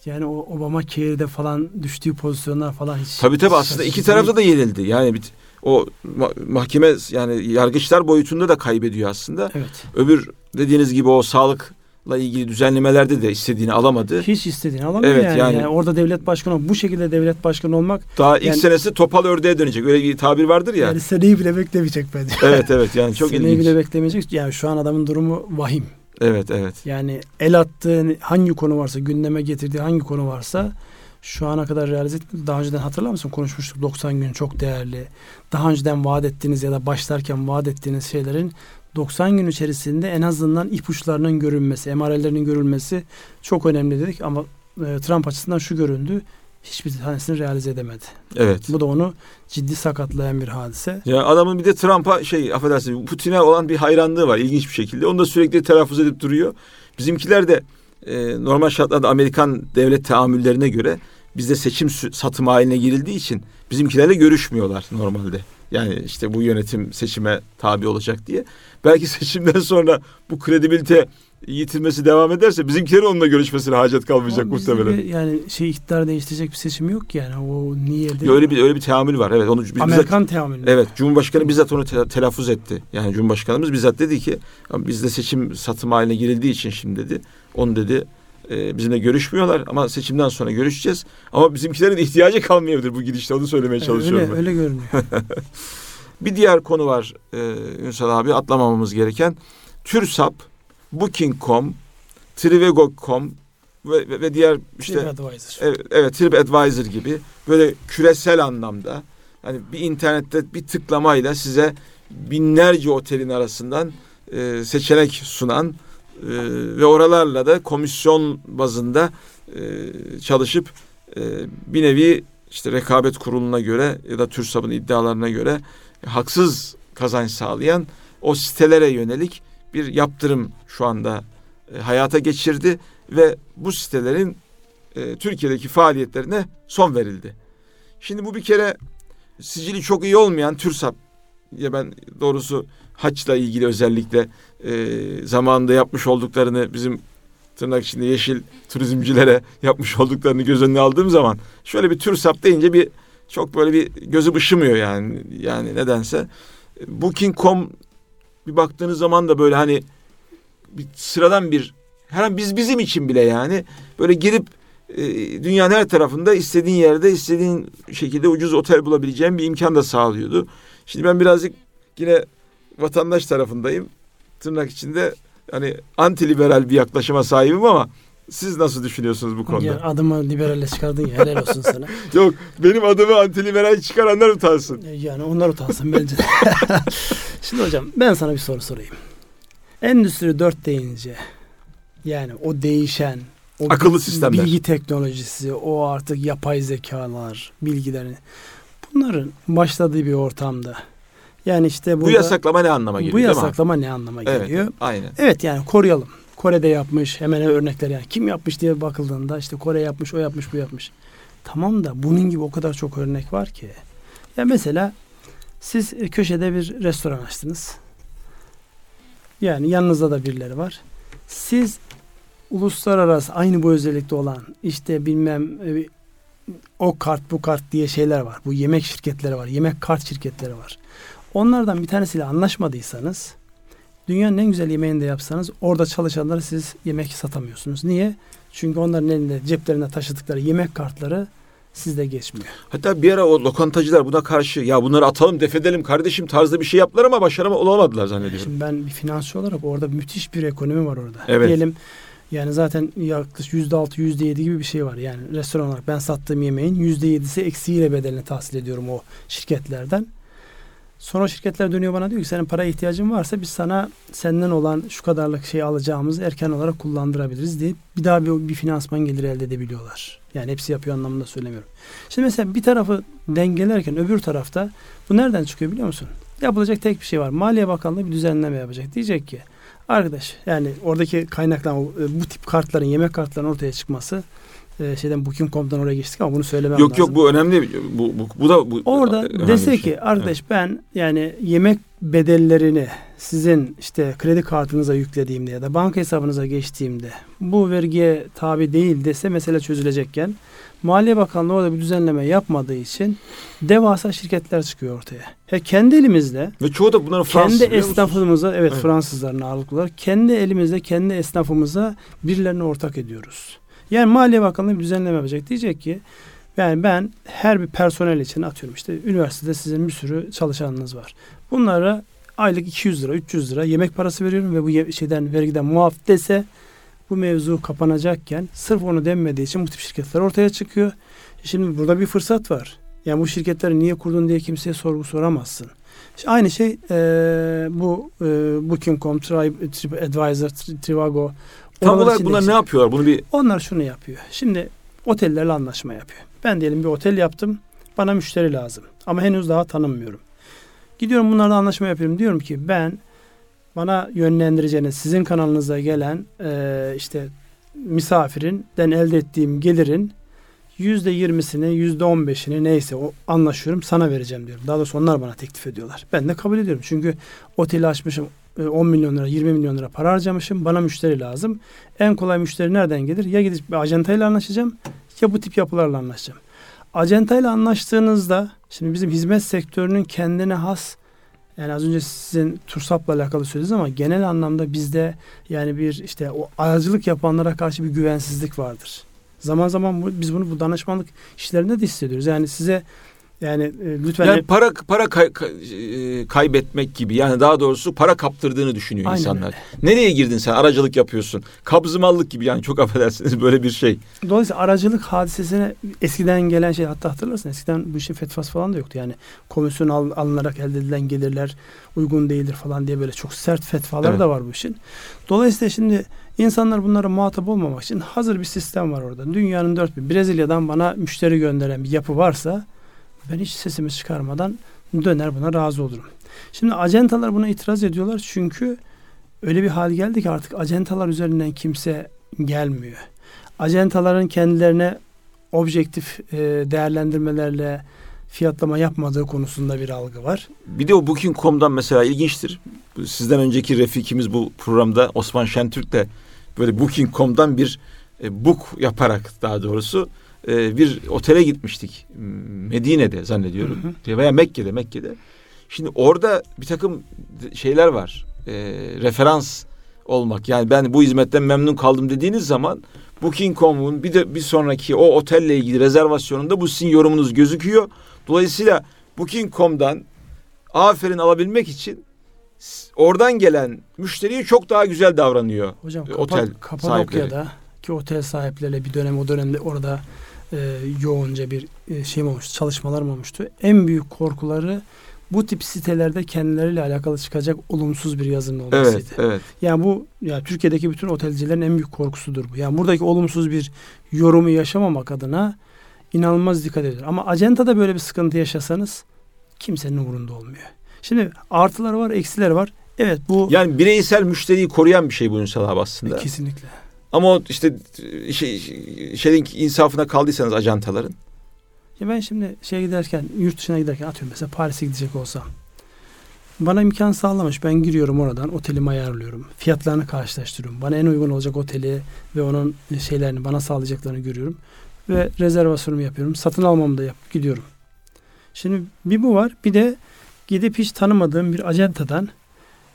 Yani o Obama Care'de falan düştüğü pozisyonlar falan hiç Tabii tabii aslında iki tarafta da yenildi. Yani bir, o ma- mahkeme yani yargıçlar boyutunda da kaybediyor aslında. Evet. Öbür dediğiniz gibi o sağlıkla ilgili düzenlemelerde de istediğini alamadı. Hiç istediğini alamıyor Evet, yani. yani- yani. Orada devlet başkanı bu şekilde devlet başkanı olmak Daha ilk Yani- senesi topal ördeğe dönecek. Öyle bir tabir vardır ya. yani seneyi bile beklemeyecek bence. evet evet yani çok seneyi ilginç. bile beklemeyecek. Yani şu an adamın durumu vahim. Evet evet. Yani el attığı hangi konu varsa, gündeme getirdiği hangi konu varsa şu ana kadar realize etmedi. Daha önceden hatırlar mısın? Konuşmuştuk 90 gün çok değerli. Daha önceden vaat ettiğiniz ya da başlarken vaat ettiğiniz şeylerin 90 gün içerisinde en azından ipuçlarının görünmesi, emarelerinin görülmesi çok önemli dedik ama e, Trump açısından şu göründü. Hiçbir tanesini realize edemedi. Evet. Bu da onu ciddi sakatlayan bir hadise. Ya adamın bir de Trump'a şey affedersiniz Putin'e olan bir hayranlığı var ilginç bir şekilde. Onu da sürekli telaffuz edip duruyor. Bizimkiler de e, normal şartlarda Amerikan devlet tahammüllerine göre bizde seçim satım haline girildiği için bizimkilerle görüşmüyorlar normalde. Yani işte bu yönetim seçime tabi olacak diye. Belki seçimden sonra bu kredibilite yitirmesi devam ederse bizimkilerin onunla görüşmesine hacet kalmayacak Ama muhtemelen. yani şey iktidar değiştirecek bir seçim yok ki yani. O niye Ya Öyle bir öyle bir tahammül var. Evet onu biz, bizzat- Amerikan teamülü. Evet, Cumhurbaşkanı bizzat onu te- telaffuz etti. Yani Cumhurbaşkanımız bizzat dedi ki bizde seçim satım haline girildiği için şimdi dedi. Onu dedi e, bizimle görüşmüyorlar ama seçimden sonra görüşeceğiz. Ama bizimkilerin ihtiyacı kalmayabilir bu gidişte onu söylemeye çalışıyorum. Öyle, ben. öyle görünüyor. Bir diğer konu var e, Ünsal abi atlamamamız gereken. TÜRSAP, Booking.com, Trivago.com ve, ve, ve diğer işte TripAdvisor. Evet, evet TripAdvisor gibi böyle küresel anlamda hani bir internette bir tıklamayla size binlerce otelin arasından e, seçenek sunan e, ve oralarla da komisyon bazında e, çalışıp e, bir nevi işte rekabet kuruluna göre ya da TÜRSAP'ın iddialarına göre haksız kazanç sağlayan o sitelere yönelik bir yaptırım şu anda e, hayata geçirdi ve bu sitelerin e, Türkiye'deki faaliyetlerine son verildi. Şimdi bu bir kere sicili çok iyi olmayan TÜRSAP ya ben doğrusu haçla ilgili özellikle e, zamanında yapmış olduklarını bizim tırnak içinde yeşil turizmcilere yapmış olduklarını göz önüne aldığım zaman şöyle bir TÜRSAP deyince bir çok böyle bir gözü ışımıyor yani. Yani nedense. Booking.com bir baktığınız zaman da böyle hani bir sıradan bir her biz bizim için bile yani böyle girip e, dünyanın her tarafında istediğin yerde istediğin şekilde ucuz otel bulabileceğin bir imkan da sağlıyordu. Şimdi ben birazcık yine vatandaş tarafındayım. Tırnak içinde hani anti liberal bir yaklaşıma sahibim ama siz nasıl düşünüyorsunuz bu konuda? Ya adımı liberalle çıkardın ya helal olsun sana. Yok benim adımı anti liberal çıkaranlar utansın. Yani onlar utansın bence de. Şimdi hocam ben sana bir soru sorayım. Endüstri 4 deyince yani o değişen o Akıllı sistemler. bilgi teknolojisi, o artık yapay zekalar, bilgilerini bunların başladığı bir ortamda yani işte Bu burada, yasaklama ne anlama geliyor bu yasaklama ne anlama Evet, geliyor? aynen. Evet yani koruyalım. Kore'de yapmış hemen örnekler yani kim yapmış diye bakıldığında işte Kore yapmış o yapmış bu yapmış. Tamam da bunun gibi o kadar çok örnek var ki. Ya mesela siz köşede bir restoran açtınız. Yani yanınızda da birileri var. Siz uluslararası aynı bu özellikte olan işte bilmem e, o kart bu kart diye şeyler var. Bu yemek şirketleri var. Yemek kart şirketleri var. Onlardan bir tanesiyle anlaşmadıysanız dünyanın en güzel yemeğini de yapsanız orada çalışanlara siz yemek satamıyorsunuz. Niye? Çünkü onların elinde ceplerine taşıdıkları yemek kartları sizde geçmiyor. Hatta bir ara o lokantacılar buna karşı ya bunları atalım defedelim kardeşim tarzda bir şey yaptılar ama başarama olamadılar zannediyorum. Şimdi ben bir finansçı olarak orada müthiş bir ekonomi var orada. Evet. Diyelim yani zaten yaklaşık yüzde altı, yüzde yedi gibi bir şey var. Yani restoran olarak ben sattığım yemeğin yüzde yedisi eksiğiyle bedelini tahsil ediyorum o şirketlerden. Sonra şirketler dönüyor bana diyor ki senin paraya ihtiyacın varsa biz sana senden olan şu kadarlık şey alacağımızı erken olarak kullandırabiliriz diye bir daha bir, bir finansman geliri elde edebiliyorlar. Yani hepsi yapıyor anlamında söylemiyorum. Şimdi mesela bir tarafı dengelerken öbür tarafta bu nereden çıkıyor biliyor musun? Yapılacak tek bir şey var. Maliye Bakanlığı bir düzenleme yapacak. Diyecek ki arkadaş yani oradaki kaynaklan bu tip kartların yemek kartlarının ortaya çıkması e, şeyden Booking.com'dan oraya geçtik ama bunu söylemem Yok lazım. yok bu önemli. Bu, bu, bu da bu, Orada dese bir ki şey. arkadaş ben yani yemek bedellerini sizin işte kredi kartınıza yüklediğimde ya da banka hesabınıza geçtiğimde bu vergiye tabi değil dese mesele çözülecekken Maliye Bakanlığı orada bir düzenleme yapmadığı için devasa şirketler çıkıyor ortaya. He, kendi elimizde Ve çoğu da bunların Fransız kendi esnafımıza evet, Evet. Fransızların ağırlıklı olarak kendi elimizde kendi esnafımıza birilerine ortak ediyoruz. Yani Maliye Bakanlığı bir düzenleme yapacak. Diyecek ki yani ben her bir personel için atıyorum işte üniversitede sizin bir sürü çalışanınız var. Bunlara aylık 200 lira 300 lira yemek parası veriyorum ve bu şeyden vergiden muaf dese bu mevzu kapanacakken sırf onu denmediği için bu tip şirketler ortaya çıkıyor. Şimdi burada bir fırsat var. Yani bu şirketleri niye kurdun diye kimseye sorgu soramazsın. İşte aynı şey eee, bu eee, Booking.com, Tri- TripAdvisor, Tri- Trivago. Tam olarak bunlar ne yapıyorlar? Bunu bir onlar şunu yapıyor. Şimdi otellerle anlaşma yapıyor. Ben diyelim bir otel yaptım. Bana müşteri lazım. Ama henüz daha tanınmıyorum. Gidiyorum bunlarla anlaşma yapıyorum. Diyorum ki ben bana yönlendireceğiniz sizin kanalınıza gelen eee, işte misafirinden elde ettiğim gelirin yüzde yirmisini, yüzde on beşini neyse o anlaşıyorum sana vereceğim diyorum. Daha doğrusu onlar bana teklif ediyorlar. Ben de kabul ediyorum. Çünkü oteli açmışım e, 10 milyon lira, 20 milyon lira para harcamışım. Bana müşteri lazım. En kolay müşteri nereden gelir? Ya gidip bir acentayla anlaşacağım ya bu tip yapılarla anlaşacağım. Acentayla anlaştığınızda şimdi bizim hizmet sektörünün kendine has yani az önce sizin TURSAP'la alakalı söylediniz ama genel anlamda bizde yani bir işte o aracılık yapanlara karşı bir güvensizlik vardır. Zaman zaman bu, biz bunu bu danışmanlık işlerinde de hissediyoruz. Yani size yani e, lütfen yani para para kay- kay- e, kaybetmek gibi yani daha doğrusu para kaptırdığını düşünüyor Aynen insanlar. Nereye girdin sen? Aracılık yapıyorsun. Kabzımallık gibi yani çok affedersiniz böyle bir şey. Dolayısıyla aracılık hadisesine eskiden gelen şey hatta hatırlarsın eskiden bu işin fetvası falan da yoktu. Yani komisyon al, alınarak elde edilen gelirler uygun değildir falan diye böyle çok sert fetvalar Evet. da var bu işin. Dolayısıyla şimdi insanlar bunlara muhatap olmamak için hazır bir sistem var orada. Dünyanın dört bir Brezilya'dan bana müşteri gönderen bir yapı varsa ben hiç sesimi çıkarmadan döner buna razı olurum. Şimdi acentalar buna itiraz ediyorlar çünkü öyle bir hal geldi ki artık acentalar üzerinden kimse gelmiyor. Acentaların kendilerine objektif e, değerlendirmelerle fiyatlama yapmadığı konusunda bir algı var. Bir de o Booking.com'dan mesela ilginçtir. Sizden önceki refikimiz bu programda Osman Şentürk de böyle Booking.com'dan bir e, book yaparak daha doğrusu e, bir otele gitmiştik. Medine'de zannediyorum. Hı hı. Veya Mekke'de, Mekke'de. Şimdi orada bir takım şeyler var. E, referans olmak. Yani ben bu hizmetten memnun kaldım dediğiniz zaman Booking.com'un bir de bir sonraki o otelle ilgili rezervasyonunda bu sizin yorumunuz gözüküyor. Dolayısıyla Booking.com'dan aferin alabilmek için oradan gelen müşteriye çok daha güzel davranıyor. Hocam otel Kapadokya'da ki otel sahipleriyle bir dönem o dönemde orada e, yoğunca bir e, şey olmuştu, çalışmalar olmuştu. En büyük korkuları bu tip sitelerde kendileriyle alakalı çıkacak olumsuz bir yazının olmasıydı. Evet, evet. Yani bu ya Türkiye'deki bütün otelcilerin en büyük korkusudur bu. Yani buradaki olumsuz bir yorumu yaşamamak adına inanılmaz dikkat ediyor. Ama acentada böyle bir sıkıntı yaşasanız kimsenin umurunda olmuyor. Şimdi artılar var, eksiler var. Evet bu yani bireysel müşteriyi koruyan bir şey bu Ünsal abi aslında. Kesinlikle. Ama işte şey, şeyin insafına kaldıysanız ajantaların. Ya ben şimdi şeye giderken, yurt dışına giderken atıyorum mesela Paris'e gidecek olsam. Bana imkan sağlamış. Ben giriyorum oradan otelimi ayarlıyorum. Fiyatlarını karşılaştırıyorum. Bana en uygun olacak oteli ve onun şeylerini bana sağlayacaklarını görüyorum. Ve rezervasyonumu yapıyorum. Satın almamı da yapıp gidiyorum. Şimdi bir bu var. Bir de gidip hiç tanımadığım bir acentadan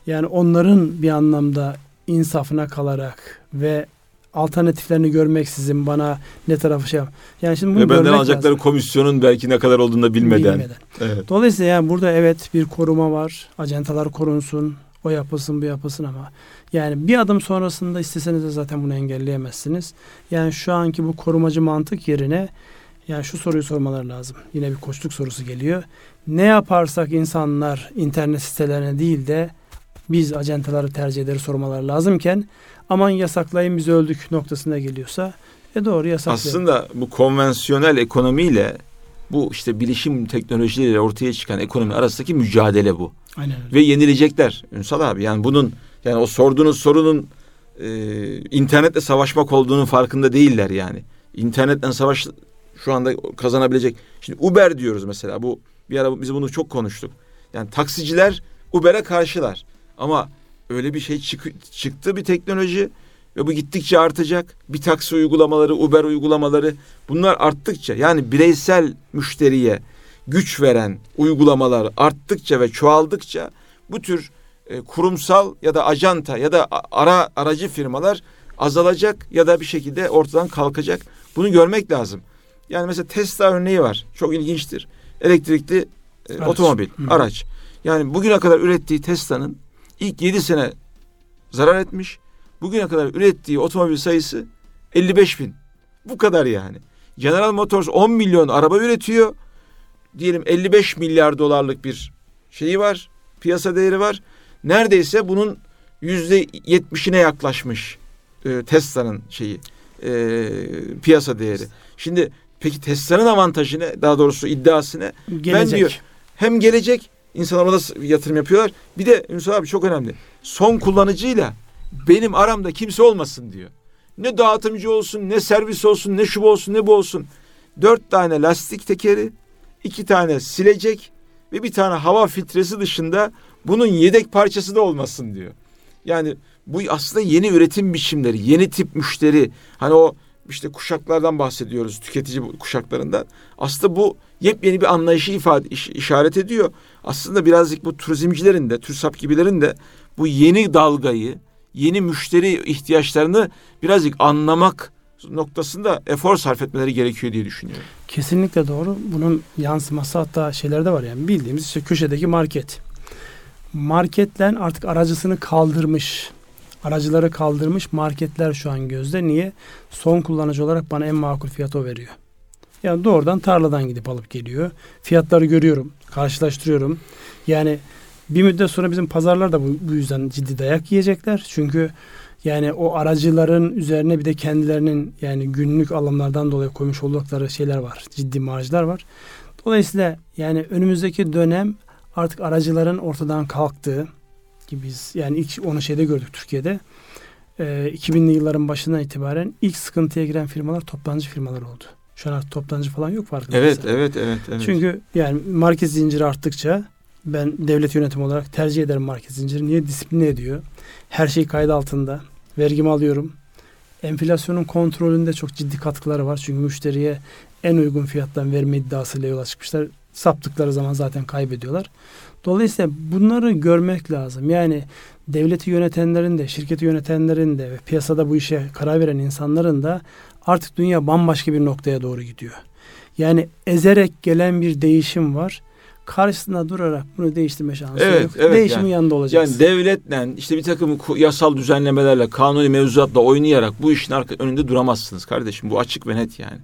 yani onların bir anlamda insafına kalarak ve alternatiflerini görmeksizin bana ne tarafı şey yap. Yani şimdi bunu Ve benden alacakları lazım. komisyonun belki ne kadar olduğunu da bilmeden. bilmeden. Evet. Dolayısıyla yani burada evet bir koruma var. Acentalar korunsun. O yapılsın bu yapılsın ama yani bir adım sonrasında isteseniz de zaten bunu engelleyemezsiniz. Yani şu anki bu korumacı mantık yerine yani şu soruyu sormaları lazım. Yine bir koçluk sorusu geliyor. Ne yaparsak insanlar internet sitelerine değil de biz acentaları tercih ederiz sormaları lazımken aman yasaklayın biz öldük noktasına geliyorsa e doğru yasaklayın. Aslında bu konvansiyonel ekonomiyle bu işte bilişim teknolojileriyle ortaya çıkan ekonomi arasındaki mücadele bu. Aynen öyle. Ve yenilecekler Ünsal abi. Yani bunun yani o sorduğunuz sorunun e, internetle savaşmak olduğunun farkında değiller yani. İnternetle savaş şu anda kazanabilecek. Şimdi Uber diyoruz mesela bu bir ara biz bunu çok konuştuk. Yani taksiciler Uber'e karşılar. Ama öyle bir şey çık, çıktı bir teknoloji ve bu gittikçe artacak. Bir taksi uygulamaları, Uber uygulamaları bunlar arttıkça yani bireysel müşteriye güç veren uygulamalar arttıkça ve çoğaldıkça bu tür e, kurumsal ya da ajanta ya da ara aracı firmalar azalacak ya da bir şekilde ortadan kalkacak. Bunu görmek lazım. Yani mesela Tesla örneği var. Çok ilginçtir. Elektrikli e, araç. otomobil, Hı. araç. Yani bugüne kadar ürettiği Tesla'nın ilk 7 sene zarar etmiş. Bugüne kadar ürettiği otomobil sayısı 55 bin. Bu kadar yani. General Motors 10 milyon araba üretiyor. Diyelim 55 milyar dolarlık bir şeyi var. Piyasa değeri var. Neredeyse bunun yüzde yetmişine yaklaşmış e, Tesla'nın şeyi e, piyasa değeri. Şimdi peki Tesla'nın avantajı ne? Daha doğrusu iddiası ne? Gelecek. Ben diyor hem gelecek İnsanlar ona yatırım yapıyorlar. Bir de Ünsal abi çok önemli. Son kullanıcıyla benim aramda kimse olmasın diyor. Ne dağıtımcı olsun, ne servis olsun, ne şu olsun, ne bu olsun. Dört tane lastik tekeri, iki tane silecek ve bir tane hava filtresi dışında bunun yedek parçası da olmasın diyor. Yani bu aslında yeni üretim biçimleri, yeni tip müşteri. Hani o işte kuşaklardan bahsediyoruz, tüketici kuşaklarından. Aslında bu yepyeni bir anlayışı ifade işaret ediyor. Aslında birazcık bu turizmcilerin de, TÜRSAP gibilerin de bu yeni dalgayı, yeni müşteri ihtiyaçlarını birazcık anlamak noktasında efor sarf etmeleri gerekiyor diye düşünüyorum. Kesinlikle doğru. Bunun yansıması hatta şeylerde var yani bildiğimiz işte köşedeki market. Marketler artık aracısını kaldırmış aracıları kaldırmış marketler şu an gözde. Niye? Son kullanıcı olarak bana en makul fiyatı o veriyor. Yani doğrudan tarladan gidip alıp geliyor. Fiyatları görüyorum, karşılaştırıyorum. Yani bir müddet sonra bizim pazarlar da bu, bu yüzden ciddi dayak yiyecekler. Çünkü yani o aracıların üzerine bir de kendilerinin yani günlük alımlardan dolayı koymuş oldukları şeyler var. Ciddi marjlar var. Dolayısıyla yani önümüzdeki dönem artık aracıların ortadan kalktığı, ki biz yani ilk onu şeyde gördük Türkiye'de. E, ee, 2000'li yılların başından itibaren ilk sıkıntıya giren firmalar toptancı firmalar oldu. Artık toptancı falan yok farkında. Evet, evet, evet, evet. Çünkü yani market zinciri arttıkça ben devlet yönetimi olarak tercih ederim market zinciri. Niye? Disipline ediyor. Her şey kayıt altında. Vergimi alıyorum. Enflasyonun kontrolünde çok ciddi katkıları var. Çünkü müşteriye en uygun fiyattan verme iddiasıyla yola çıkmışlar. Saptıkları zaman zaten kaybediyorlar. Dolayısıyla bunları görmek lazım. Yani devleti yönetenlerin de, şirketi yönetenlerin de ve piyasada bu işe karar veren insanların da artık dünya bambaşka bir noktaya doğru gidiyor. Yani ezerek gelen bir değişim var. Karşısında durarak bunu değiştirme şansı Evet, yok. evet, Değişimin yani- yanında olacaksın. Yani devletle işte bir takım yasal düzenlemelerle, kanuni mevzuatla oynayarak bu işin arka, önünde duramazsınız kardeşim. Bu açık ve net yani.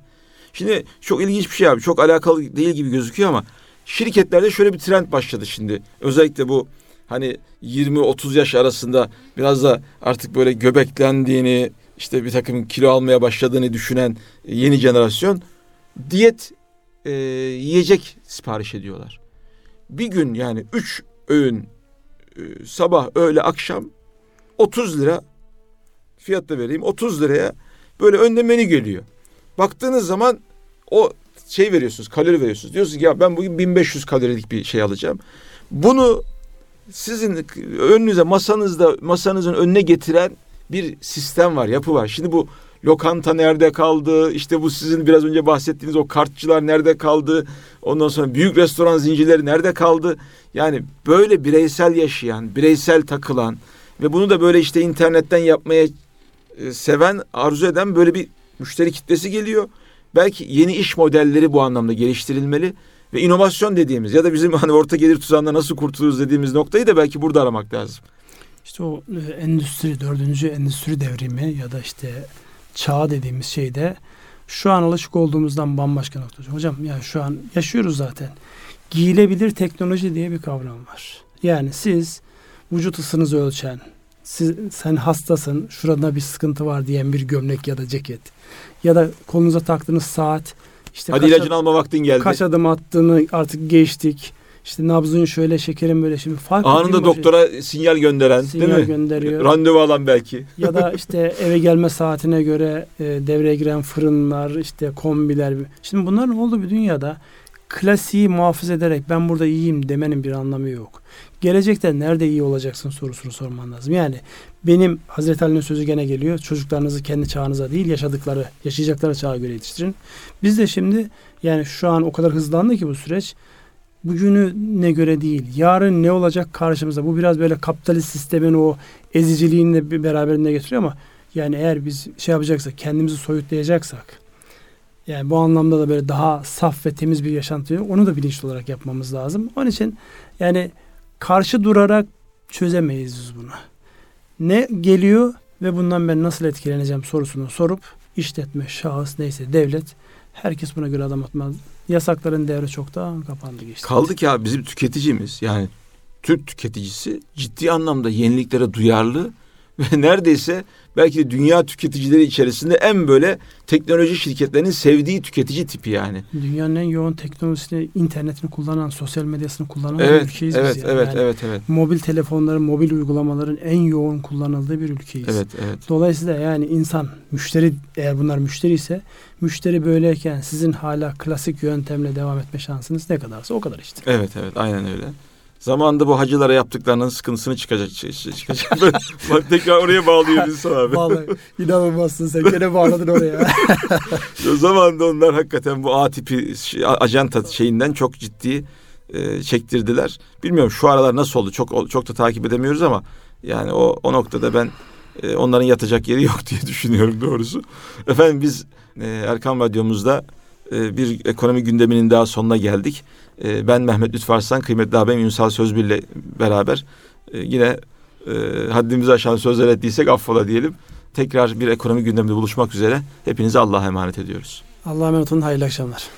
Şimdi çok ilginç bir şey abi. Çok alakalı değil gibi gözüküyor ama şirketlerde şöyle bir trend başladı şimdi. Özellikle bu hani 20-30 yaş arasında biraz da artık böyle göbeklendiğini işte bir takım kilo almaya başladığını düşünen yeni jenerasyon diyet e, yiyecek sipariş ediyorlar. Bir gün yani 3 öğün e, sabah, öğle, akşam 30 lira fiyat da vereyim 30 liraya böyle önde menü geliyor. Baktığınız zaman o şey veriyorsunuz kalori veriyorsunuz. Diyorsunuz ki ya ben bugün 1500 kalorilik bir şey alacağım. Bunu sizin önünüze masanızda masanızın önüne getiren bir sistem var yapı var. Şimdi bu lokanta nerede kaldı? İşte bu sizin biraz önce bahsettiğiniz o kartçılar nerede kaldı? Ondan sonra büyük restoran zincirleri nerede kaldı? Yani böyle bireysel yaşayan, bireysel takılan ve bunu da böyle işte internetten yapmaya e, seven, arzu eden böyle bir müşteri kitlesi geliyor. Belki yeni iş modelleri bu anlamda geliştirilmeli ve inovasyon dediğimiz ya da bizim hani orta gelir tuzağında nasıl kurtuluruz dediğimiz noktayı da belki burada aramak lazım. İşte o e, endüstri, dördüncü endüstri devrimi ya da işte çağ dediğimiz şeyde şu an alışık olduğumuzdan bambaşka nokta. Hocam yani şu an yaşıyoruz zaten. Giyilebilir teknoloji diye bir kavram var. Yani siz vücut ısınızı ölçen, siz, sen hastasın, şurada bir sıkıntı var diyen bir gömlek ya da ceket ya da kolunuza taktığınız saat işte Hadi kaç, ilacını alma vaktin geldi. kaç adım attığını artık geçtik. İşte nabzın şöyle, şekerin böyle şimdi farklı Anında başı- doktora sinyal gönderen sinyal değil mi? gönderiyor. Randevu alan belki. ya da işte eve gelme saatine göre e, devreye giren fırınlar, işte kombiler. Şimdi bunların olduğu bir dünyada klasiği muhafaza ederek ben burada iyiyim demenin bir anlamı yok. Gelecekte nerede iyi olacaksın sorusunu sorman lazım. Yani benim Hazreti Ali'nin sözü gene geliyor. Çocuklarınızı kendi çağınıza değil yaşadıkları, yaşayacakları çağa göre yetiştirin. Biz de şimdi yani şu an o kadar hızlandı ki bu süreç bugünü ne göre değil. Yarın ne olacak karşımıza? Bu biraz böyle kapitalist sistemin o eziciliğini de beraberinde getiriyor ama yani eğer biz şey yapacaksak, kendimizi soyutlayacaksak yani bu anlamda da böyle daha saf ve temiz bir yaşantıyı onu da bilinçli olarak yapmamız lazım. Onun için yani karşı durarak çözemeyiz biz bunu. Ne geliyor ve bundan ben nasıl etkileneceğim sorusunu sorup işletme, şahıs neyse devlet herkes buna göre adım atmaz. Yasakların devri çoktan kapandı geçti. Kaldı ki abi bizim tüketicimiz yani Türk tüketicisi ciddi anlamda yeniliklere duyarlı ve neredeyse belki de dünya tüketicileri içerisinde en böyle teknoloji şirketlerinin sevdiği tüketici tipi yani. Dünyanın en yoğun teknolojisini, internetini kullanan, sosyal medyasını kullanan bir Evet, ülkeyiz evet, biz. yani. evet, Yani evet, evet, Mobil telefonların, mobil uygulamaların en yoğun kullanıldığı bir ülkeyiz. evet, evet. Dolayısıyla yani insan, müşteri eğer bunlar müşteri ise müşteri böyleyken sizin hala klasik yöntemle devam etme şansınız ne kadarsa o kadar işte. Evet, evet, aynen öyle. Zamanında bu hacılara yaptıklarının sıkıntısını çıkacak. çı- çıkacak. Bak tekrar oraya bağlıyor insan abi. Vallahi inanılmazsın sen gene bağladın oraya. O zaman da onlar hakikaten bu A tipi şey- ajanta şeyinden çok ciddi e, çektirdiler. Bilmiyorum şu aralar nasıl oldu çok çok da takip edemiyoruz ama yani o o noktada ben e, onların yatacak yeri yok diye düşünüyorum doğrusu. Efendim biz e, Erkan Radyomuzda e, bir ekonomi gündeminin daha sonuna geldik. E, ben Mehmet Lütfü Arslan, kıymetli abim Ünsal Sözbir ile beraber e, yine e, haddimizi aşan sözler ettiysek affola diyelim. Tekrar bir ekonomi gündeminde buluşmak üzere. Hepinize Allah'a emanet ediyoruz. Allah'a emanet olun hayırlı akşamlar.